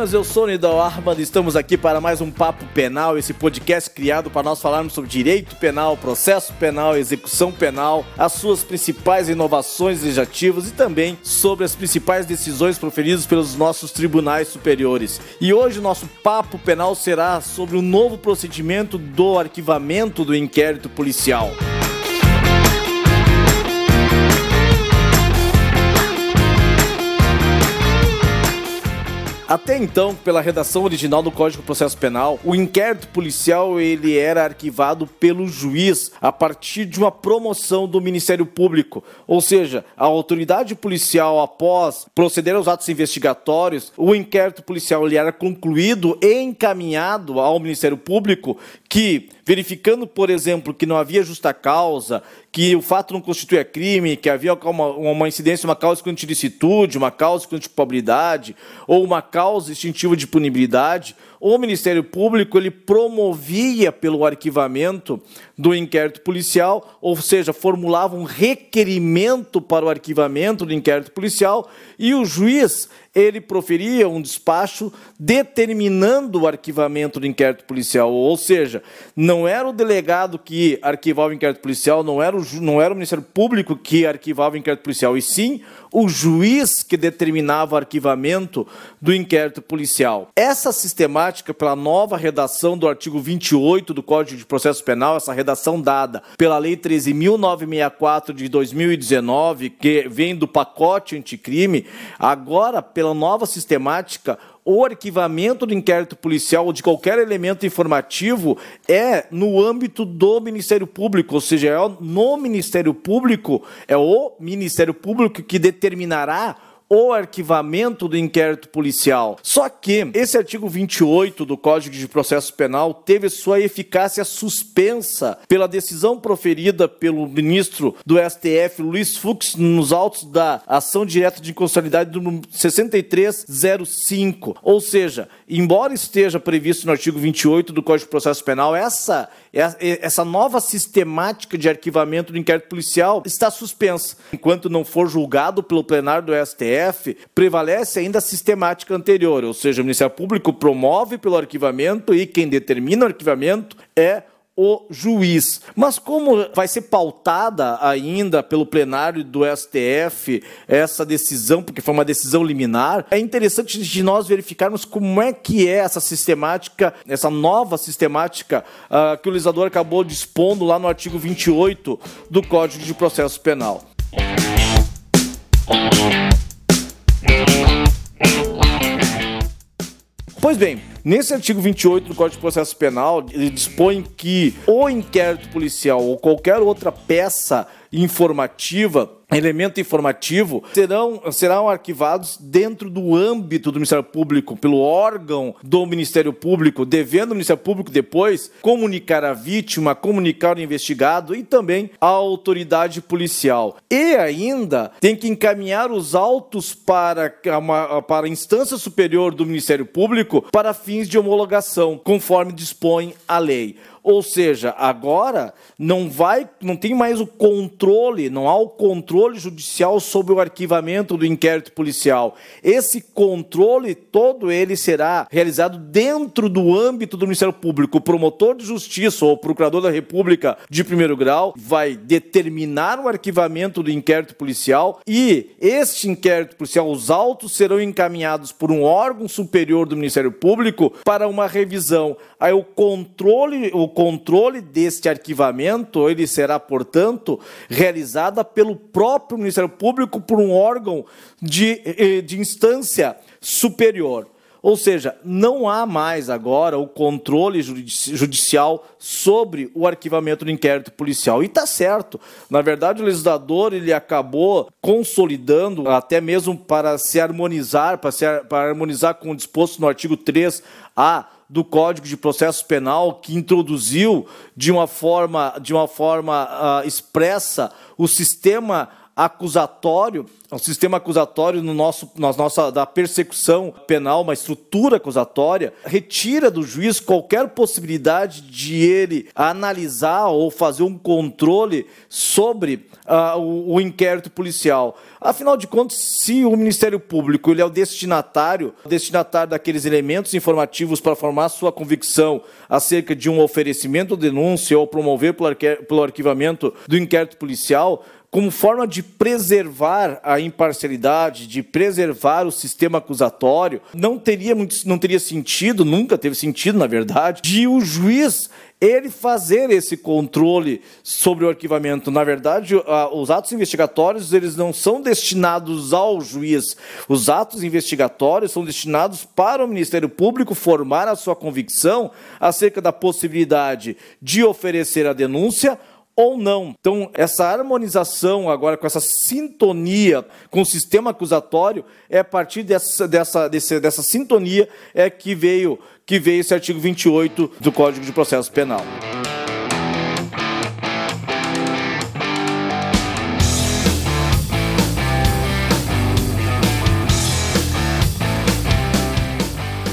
buenas, eu sou Nidal Armando, estamos aqui para mais um Papo Penal, esse podcast criado para nós falarmos sobre direito penal, processo penal, execução penal, as suas principais inovações legislativas e também sobre as principais decisões proferidas pelos nossos tribunais superiores. E hoje o nosso Papo Penal será sobre o novo procedimento do arquivamento do inquérito policial. Até então, pela redação original do Código de Processo Penal, o inquérito policial ele era arquivado pelo juiz a partir de uma promoção do Ministério Público, ou seja, a autoridade policial após proceder aos atos investigatórios, o inquérito policial ele era concluído e encaminhado ao Ministério Público que verificando, por exemplo, que não havia justa causa, que o fato não constituía crime, que havia uma, uma incidência, uma causa de ilicitude, uma causa de culpabilidade, ou uma causa extintiva de punibilidade, o Ministério Público ele promovia pelo arquivamento do inquérito policial, ou seja, formulava um requerimento para o arquivamento do inquérito policial e o juiz ele proferia um despacho determinando o arquivamento do inquérito policial, ou seja, não era o delegado que arquivava o inquérito policial, não era o, não era o Ministério Público que arquivava o inquérito policial, e sim o juiz que determinava o arquivamento do inquérito policial. Essa sistemática, pela nova redação do artigo 28 do Código de Processo Penal, essa redação dada pela Lei 13.964 de 2019, que vem do pacote anticrime, agora, pela nova sistemática, o arquivamento do inquérito policial ou de qualquer elemento informativo é no âmbito do Ministério Público, ou seja, é no Ministério Público, é o Ministério Público que determinará o arquivamento do inquérito policial. Só que esse artigo 28 do Código de Processo Penal teve sua eficácia suspensa pela decisão proferida pelo ministro do STF, Luiz Fux, nos autos da ação direta de inconstitucionalidade do 6305. Ou seja, embora esteja previsto no artigo 28 do Código de Processo Penal, essa essa nova sistemática de arquivamento do inquérito policial está suspensa. Enquanto não for julgado pelo plenário do STF, prevalece ainda a sistemática anterior, ou seja, o Ministério Público promove pelo arquivamento e quem determina o arquivamento é o juiz. Mas como vai ser pautada ainda pelo plenário do STF essa decisão, porque foi uma decisão liminar, é interessante de nós verificarmos como é que é essa sistemática, essa nova sistemática uh, que o legislador acabou dispondo lá no artigo 28 do Código de Processo Penal. Bem, nesse artigo 28 do Código de Processo Penal, ele dispõe que o inquérito policial ou qualquer outra peça informativa elemento informativo serão, serão arquivados dentro do âmbito do Ministério Público, pelo órgão do Ministério Público, devendo o Ministério Público depois comunicar a vítima, comunicar o investigado e também a autoridade policial. E ainda tem que encaminhar os autos para, uma, para a instância superior do Ministério Público para fins de homologação, conforme dispõe a lei. Ou seja, agora não vai, não tem mais o controle, não há o controle judicial sobre o arquivamento do inquérito policial. Esse controle todo ele será realizado dentro do âmbito do Ministério Público. O promotor de justiça ou procurador da República de primeiro grau vai determinar o arquivamento do inquérito policial e este inquérito policial, os autos serão encaminhados por um órgão superior do Ministério Público para uma revisão. Aí o controle, o controle deste arquivamento, ele será, portanto, realizada pelo próprio Ministério Público por um órgão de, eh, de instância superior. Ou seja, não há mais agora o controle judicial sobre o arquivamento do inquérito policial. E está certo. Na verdade, o legislador ele acabou consolidando, até mesmo para se harmonizar, para, se, para harmonizar com o disposto no artigo 3A do Código de Processo Penal que introduziu de uma forma, de uma forma uh, expressa o sistema acusatório, o sistema acusatório no nosso, na nossa da persecução penal, uma estrutura acusatória, retira do juiz qualquer possibilidade de ele analisar ou fazer um controle sobre uh, o, o, inquérito policial. Afinal de contas, se o Ministério Público ele é o destinatário, destinatário daqueles elementos informativos para formar sua convicção acerca de um oferecimento denúncia ou promover pelo arquivamento do inquérito policial, como forma de preservar a imparcialidade, de preservar o sistema acusatório, não teria, muito, não teria sentido, nunca teve sentido, na verdade, de o juiz ele fazer esse controle sobre o arquivamento. Na verdade, os atos investigatórios eles não são destinados ao juiz. Os atos investigatórios são destinados para o Ministério Público formar a sua convicção acerca da possibilidade de oferecer a denúncia ou não. Então, essa harmonização agora com essa sintonia com o sistema acusatório é a partir dessa, dessa, desse, dessa sintonia é que veio que veio esse artigo 28 do Código de Processo Penal.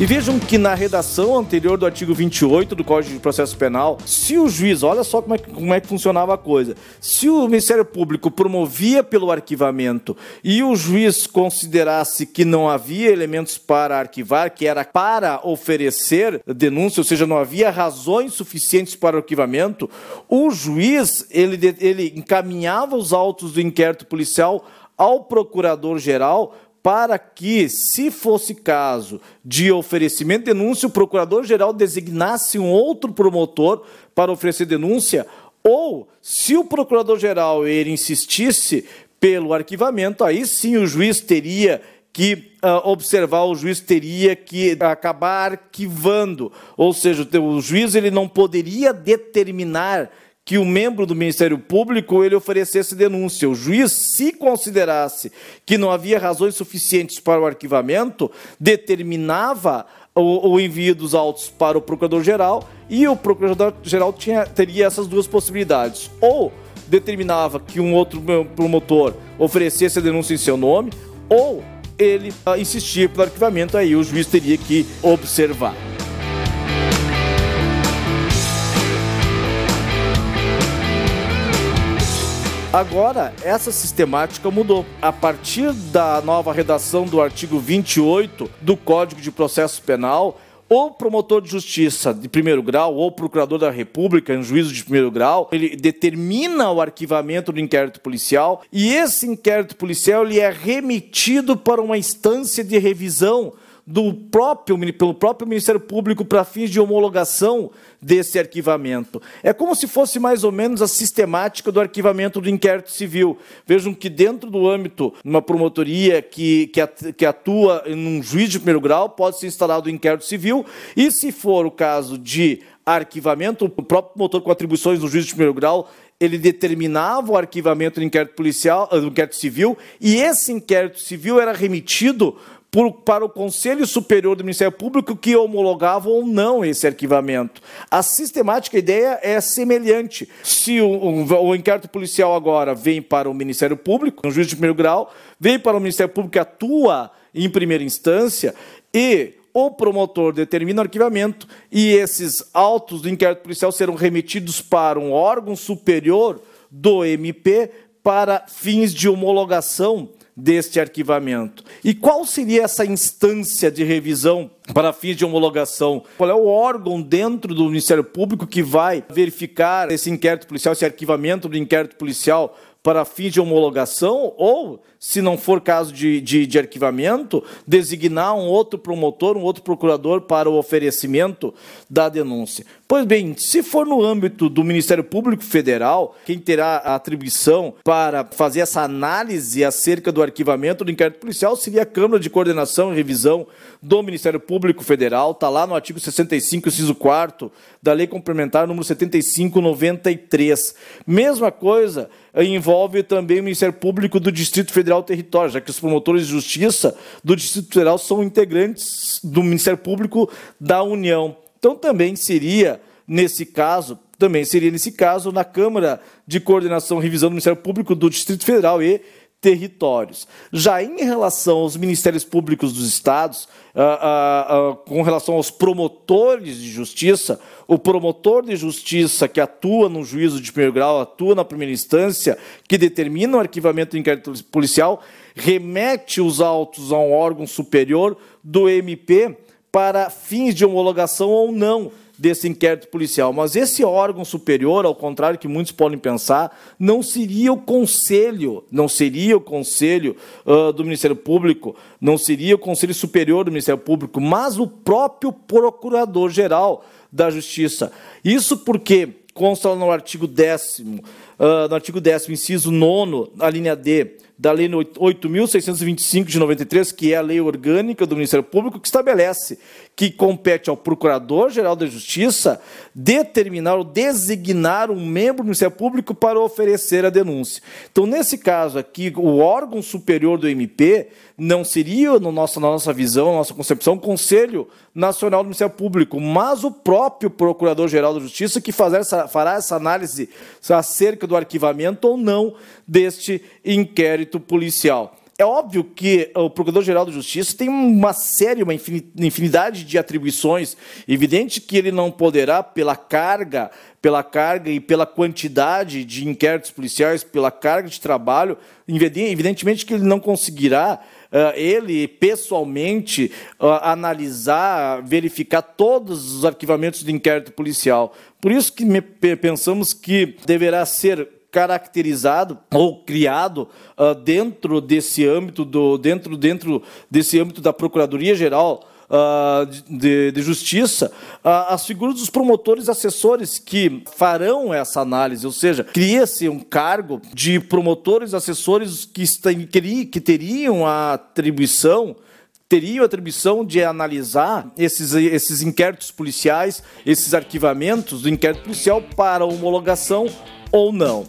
E vejam que na redação anterior do artigo 28 do Código de Processo Penal, se o juiz, olha só como é, como é que funcionava a coisa, se o Ministério Público promovia pelo arquivamento e o juiz considerasse que não havia elementos para arquivar, que era para oferecer denúncia, ou seja, não havia razões suficientes para o arquivamento, o juiz ele, ele encaminhava os autos do inquérito policial ao procurador-geral para que, se fosse caso de oferecimento de denúncia, o procurador-geral designasse um outro promotor para oferecer denúncia, ou se o procurador-geral ele insistisse pelo arquivamento, aí sim o juiz teria que uh, observar, o juiz teria que acabar arquivando, ou seja, o juiz ele não poderia determinar que o membro do Ministério Público ele oferecesse denúncia. O juiz, se considerasse que não havia razões suficientes para o arquivamento, determinava o, o envio dos autos para o Procurador-Geral e o Procurador-Geral teria essas duas possibilidades. Ou determinava que um outro promotor oferecesse a denúncia em seu nome, ou ele uh, insistia pelo arquivamento, aí o juiz teria que observar. Agora, essa sistemática mudou. A partir da nova redação do artigo 28 do Código de Processo Penal, o promotor de justiça de primeiro grau ou procurador da República em juízo de primeiro grau, ele determina o arquivamento do inquérito policial e esse inquérito policial ele é remetido para uma instância de revisão do próprio, pelo próprio Ministério Público para fins de homologação desse arquivamento. É como se fosse mais ou menos a sistemática do arquivamento do inquérito civil. Vejam que dentro do âmbito de uma promotoria que, que atua em um juiz de primeiro grau, pode ser instalado o inquérito civil, e se for o caso de arquivamento, o próprio promotor com atribuições do juiz de primeiro grau, ele determinava o arquivamento do inquérito policial, do inquérito civil, e esse inquérito civil era remetido para o Conselho Superior do Ministério Público que homologava ou não esse arquivamento. A sistemática ideia é semelhante. Se o, o, o, inquérito policial agora vem para o Ministério Público, um juiz de primeiro grau, vem para o Ministério Público que atua em primeira instância e o promotor determina o arquivamento e esses autos do inquérito policial serão remetidos para um órgão superior do MP para fins de homologação deste arquivamento. E qual seria essa instância de revisão para fins de homologação? Qual é o órgão dentro do Ministério Público que vai verificar esse inquérito policial, esse arquivamento do inquérito policial para fins de homologação? Ou, se não for caso de, de, de arquivamento, designar um outro promotor, um outro procurador para o oferecimento da denúncia? Pois bem, se for no âmbito do Ministério Público Federal, quem terá a atribuição para fazer essa análise acerca do arquivamento do inquérito policial seria a Câmara de Coordenação e Revisão do Ministério Público Federal, está lá no artigo 65, inciso 4 da Lei Complementar número 7593. Mesma coisa envolve também o Ministério Público do Distrito Federal Território, já que os promotores de justiça do Distrito Federal são integrantes do Ministério Público da União. Então também seria, nesse caso, também seria, nesse caso, na Câmara de Coordenação e Revisão do Ministério Público do Distrito Federal e territórios. Já em relação aos ministérios públicos dos estados, ah, ah, ah, com relação aos promotores de justiça, o promotor de justiça que atua no juízo de primeiro grau, atua na primeira instância, que determina o arquivamento do inquérito policial, remete os autos a um órgão superior do MP para fins de homologação ou não desse inquérito policial. Mas esse órgão superior, ao contrário que muitos podem pensar, não seria o conselho, não seria o conselho uh, do Ministério Público, não seria o conselho superior do Ministério Público, mas o próprio procurador-geral da Justiça. Isso porque consta no artigo 10 uh, no artigo 10 inciso 9 a linha D, da Lei 8.625 de 93, que é a lei orgânica do Ministério Público, que estabelece que compete ao Procurador-Geral da Justiça determinar ou designar um membro do Ministério Público para oferecer a denúncia. Então, nesse caso aqui, o órgão superior do MP não seria, no nosso, na nossa visão, na nossa concepção, o Conselho Nacional do Ministério Público, mas o próprio Procurador-Geral da Justiça que essa, fará essa análise acerca do arquivamento ou não deste inquérito policial. É óbvio que o Procurador-Geral da Justiça tem uma série, uma infinidade de atribuições. Evidente que ele não poderá, pela carga, pela carga e pela quantidade de inquéritos policiais, pela carga de trabalho, evidentemente que ele não conseguirá ele pessoalmente uh, analisar, verificar todos os arquivamentos do inquérito policial. Por isso que pensamos que deverá ser caracterizado ou criado uh, dentro desse âmbito do dentro dentro desse âmbito da Procuradoria Geral Uh, de, de, Justiça, uh, as figuras dos promotores assessores que farão essa análise, ou seja, cria-se um cargo de promotores assessores que, que teriam a atribuição teriam atribuição de analisar esses, esses inquéritos policiais, esses arquivamentos do inquérito policial para homologação ou não.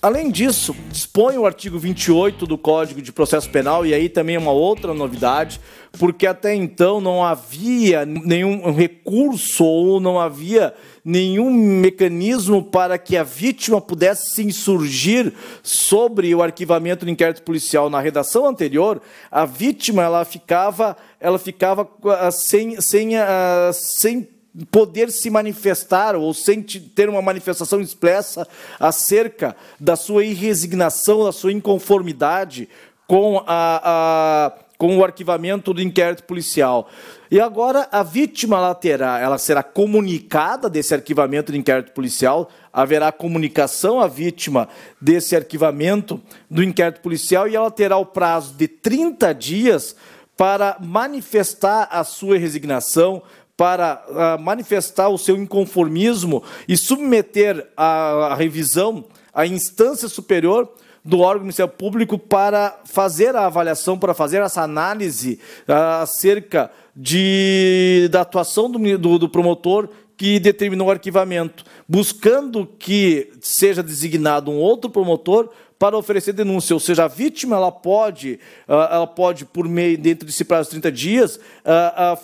Além disso, dispõe o artigo 28 do Código de Processo Penal, e aí também é uma outra novidade, porque até então não havia nenhum recurso ou não havia nenhum mecanismo para que a vítima pudesse se insurgir sobre o arquivamento do inquérito policial. Na redação anterior, a vítima ela ficava, ela ficava ah, sem, sem, uh, sem poder se manifestar ou sem ter uma manifestação expressa acerca da sua irresignação, da sua inconformidade com, a, a, com o arquivamento do inquérito policial. E agora a vítima ela terá, ela será comunicada desse arquivamento do inquérito policial, haverá comunicação à vítima desse arquivamento do inquérito policial e ela terá o prazo de 30 dias para manifestar a sua resignação, para uh, manifestar o seu inconformismo e submeter a, a revisão à instância superior do órgão do Ministério Público para fazer a avaliação, para fazer essa análise uh, acerca de, da atuação do, do, do promotor que determinou o arquivamento, buscando que seja designado um outro promotor para oferecer denúncia, ou seja, a vítima ela pode, ah, ela pode por meio dentro desse prazo de 30 dias,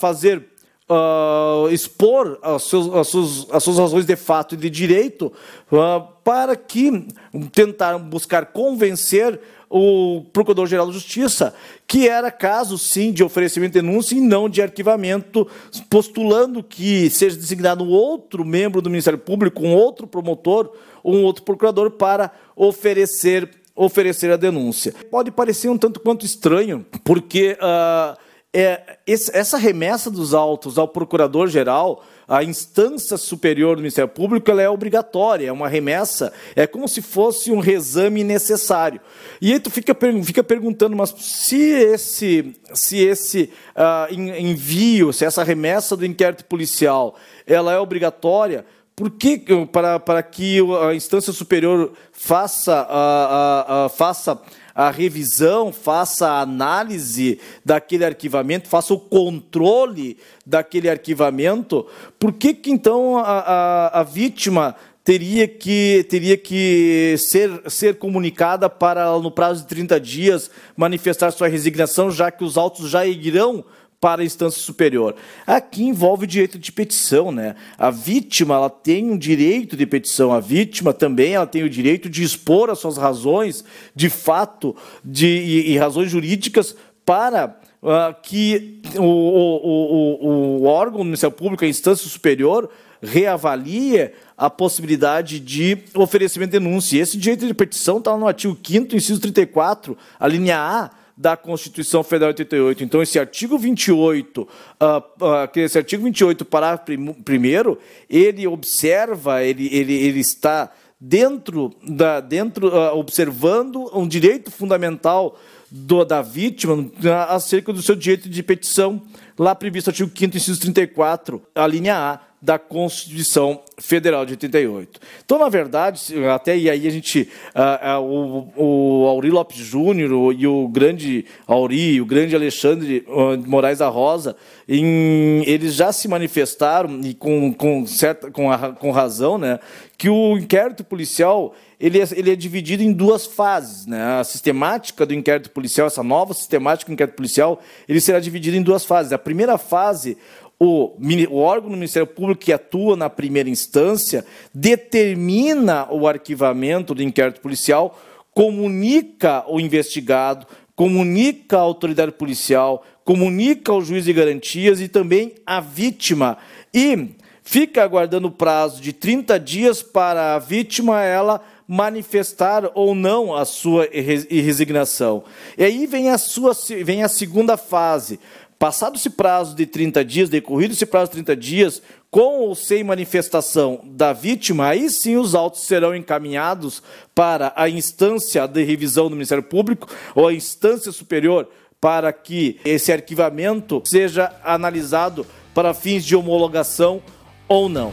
fazer uh, expor as suas, as, suas, as suas razões de fato e de direito uh, para que tentar buscar convencer o Procurador-Geral da Justiça, que era caso sim de oferecimento de denúncia e não de arquivamento, postulando que seja designado outro membro do Ministério Público, um outro promotor um outro procurador para oferecer oferecer a denúncia. Pode parecer um tanto quanto estranho, porque uh, é, esse, essa remessa dos autos ao procurador-geral, a instância superior do Ministério Público, ela é obrigatória, é uma remessa, é como se fosse um reexame necessário. E aí tu fica, fica perguntando, mas se esse, se esse uh, envio, se essa remessa do inquérito policial, ela é obrigatória, por que, para, para que a instância superior faça, uh, uh, faça a revisão, faça a análise daquele arquivamento, faça o controle daquele arquivamento, por que, que então a, a, a vítima teria que, teria que ser, ser comunicada para, no prazo de 30 dias, manifestar sua resignação, já que os autos já irão para a instância superior. Aqui envolve o direito de petição, né? A vítima ela tem um direito de petição, a vítima também ela tem o direito de expor as suas razões de fato de, e, e razões jurídicas para uh, que o, o, o, o órgão do Ministério Público, a instância superior, reavalie a possibilidade de oferecimento de denúncia. E esse direito de petição está no artigo 5 inciso 34, a linha A da Constituição Federal de 88. Então, esse artigo 28, uh, uh, esse artigo 28, parágrafo primeiro, ele observa, ele, ele, ele está dentro da dentro uh, observando um direito fundamental do, da vítima acerca do seu direito de petição, lá previsto no artigo 5 inciso 34, a linha A da Constituição Federal de 88. Então, na verdade, até e aí a gente, uh, uh, o, o Auri Lopes Júnior e o grande Auri, o grande Alexandre uh, Moraes da Rosa, em, eles já se manifestaram e com, com, certa, com, a, com razão, né, que o inquérito policial ele é, ele é dividido em duas fases. Né? A sistemática do inquérito policial, essa nova sistemática do inquérito policial, ele será dividido em duas fases. A primeira fase, o, o, órgão do Ministério Público que atua na primeira instância determina o arquivamento do inquérito policial, comunica o investigado, comunica a autoridade policial, comunica ao juiz de garantias e também a vítima. E fica aguardando o prazo de 30 dias para a vítima ela manifestar ou não a sua resignação. E aí vem a, sua, vem a segunda fase. Passado esse prazo de 30 dias, decorrido esse prazo de 30 dias, com ou sem manifestação da vítima, aí sim os autos serão encaminhados para a instância de revisão do Ministério Público ou a instância superior para que esse arquivamento seja analisado para fins de homologação ou não.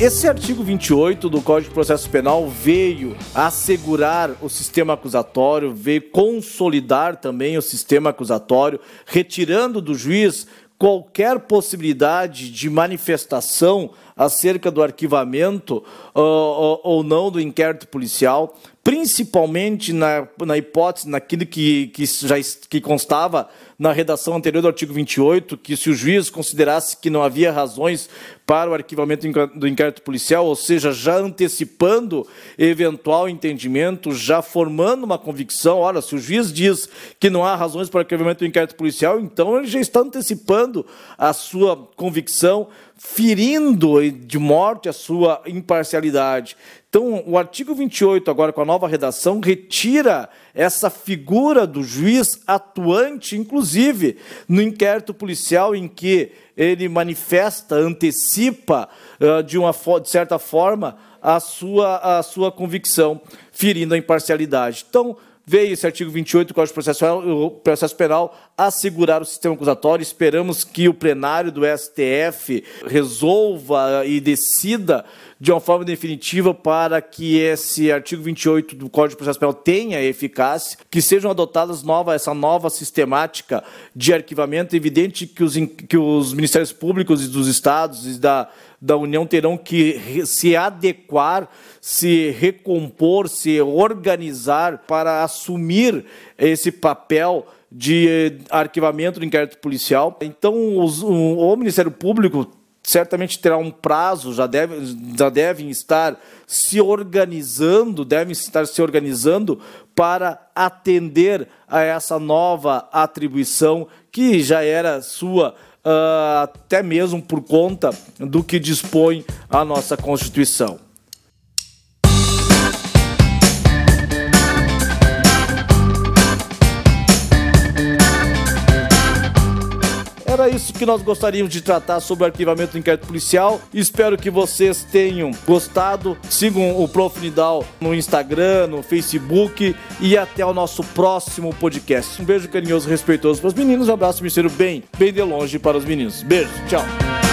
Esse artigo 28 do Código de Processo Penal veio assegurar o sistema acusatório, veio consolidar também o sistema acusatório, retirando do juiz qualquer possibilidade de manifestação acerca do arquivamento uh, ou não do inquérito policial, principalmente na, na hipótese, naquilo que, que já que constava na redação anterior do artigo 28, que se o juiz considerasse que não havia razões para o arquivamento do inquérito policial, ou seja, já antecipando eventual entendimento, já formando uma convicção, olha, se o juiz diz que não há razões para o arquivamento do inquérito policial, então ele já está antecipando a sua convicção, ferindo de morte a sua imparcialidade. Então, o artigo 28, agora com a nova redação, retira essa figura do juiz atuante, inclusive no inquérito policial, em que ele manifesta, antecipa, de, uma, de certa forma, a sua, a sua convicção, ferindo a imparcialidade. Então, veio esse artigo 28 do Código de Processo, Processo Penal assegurar o sistema acusatório. Esperamos que o plenário do STF resolva e decida de uma forma definitiva para que esse artigo 28 do Código de Processo Penal tenha eficácia, que sejam adotadas nova, essa nova sistemática de arquivamento. É evidente que os, que os Ministérios Públicos e dos Estados e da, da União terão que se adequar, se recompor, se organizar para assumir esse papel de arquivamento do inquérito policial. Então, os, o, o Ministério Público certamente terá um prazo, já, deve, já devem estar se organizando, devem estar se organizando para atender a essa nova atribuição que já era sua, uh, até mesmo por conta do que dispõe a nossa Constituição. Era isso que nós gostaríamos de tratar sobre o arquivamento do inquérito policial. Espero que vocês tenham gostado. Sigam o Prof. Nidal no Instagram, no Facebook e até o nosso próximo podcast. Um beijo carinhoso respeitoso para os meninos. Um abraço, ministério bem, bem de longe para os meninos. Beijo, tchau.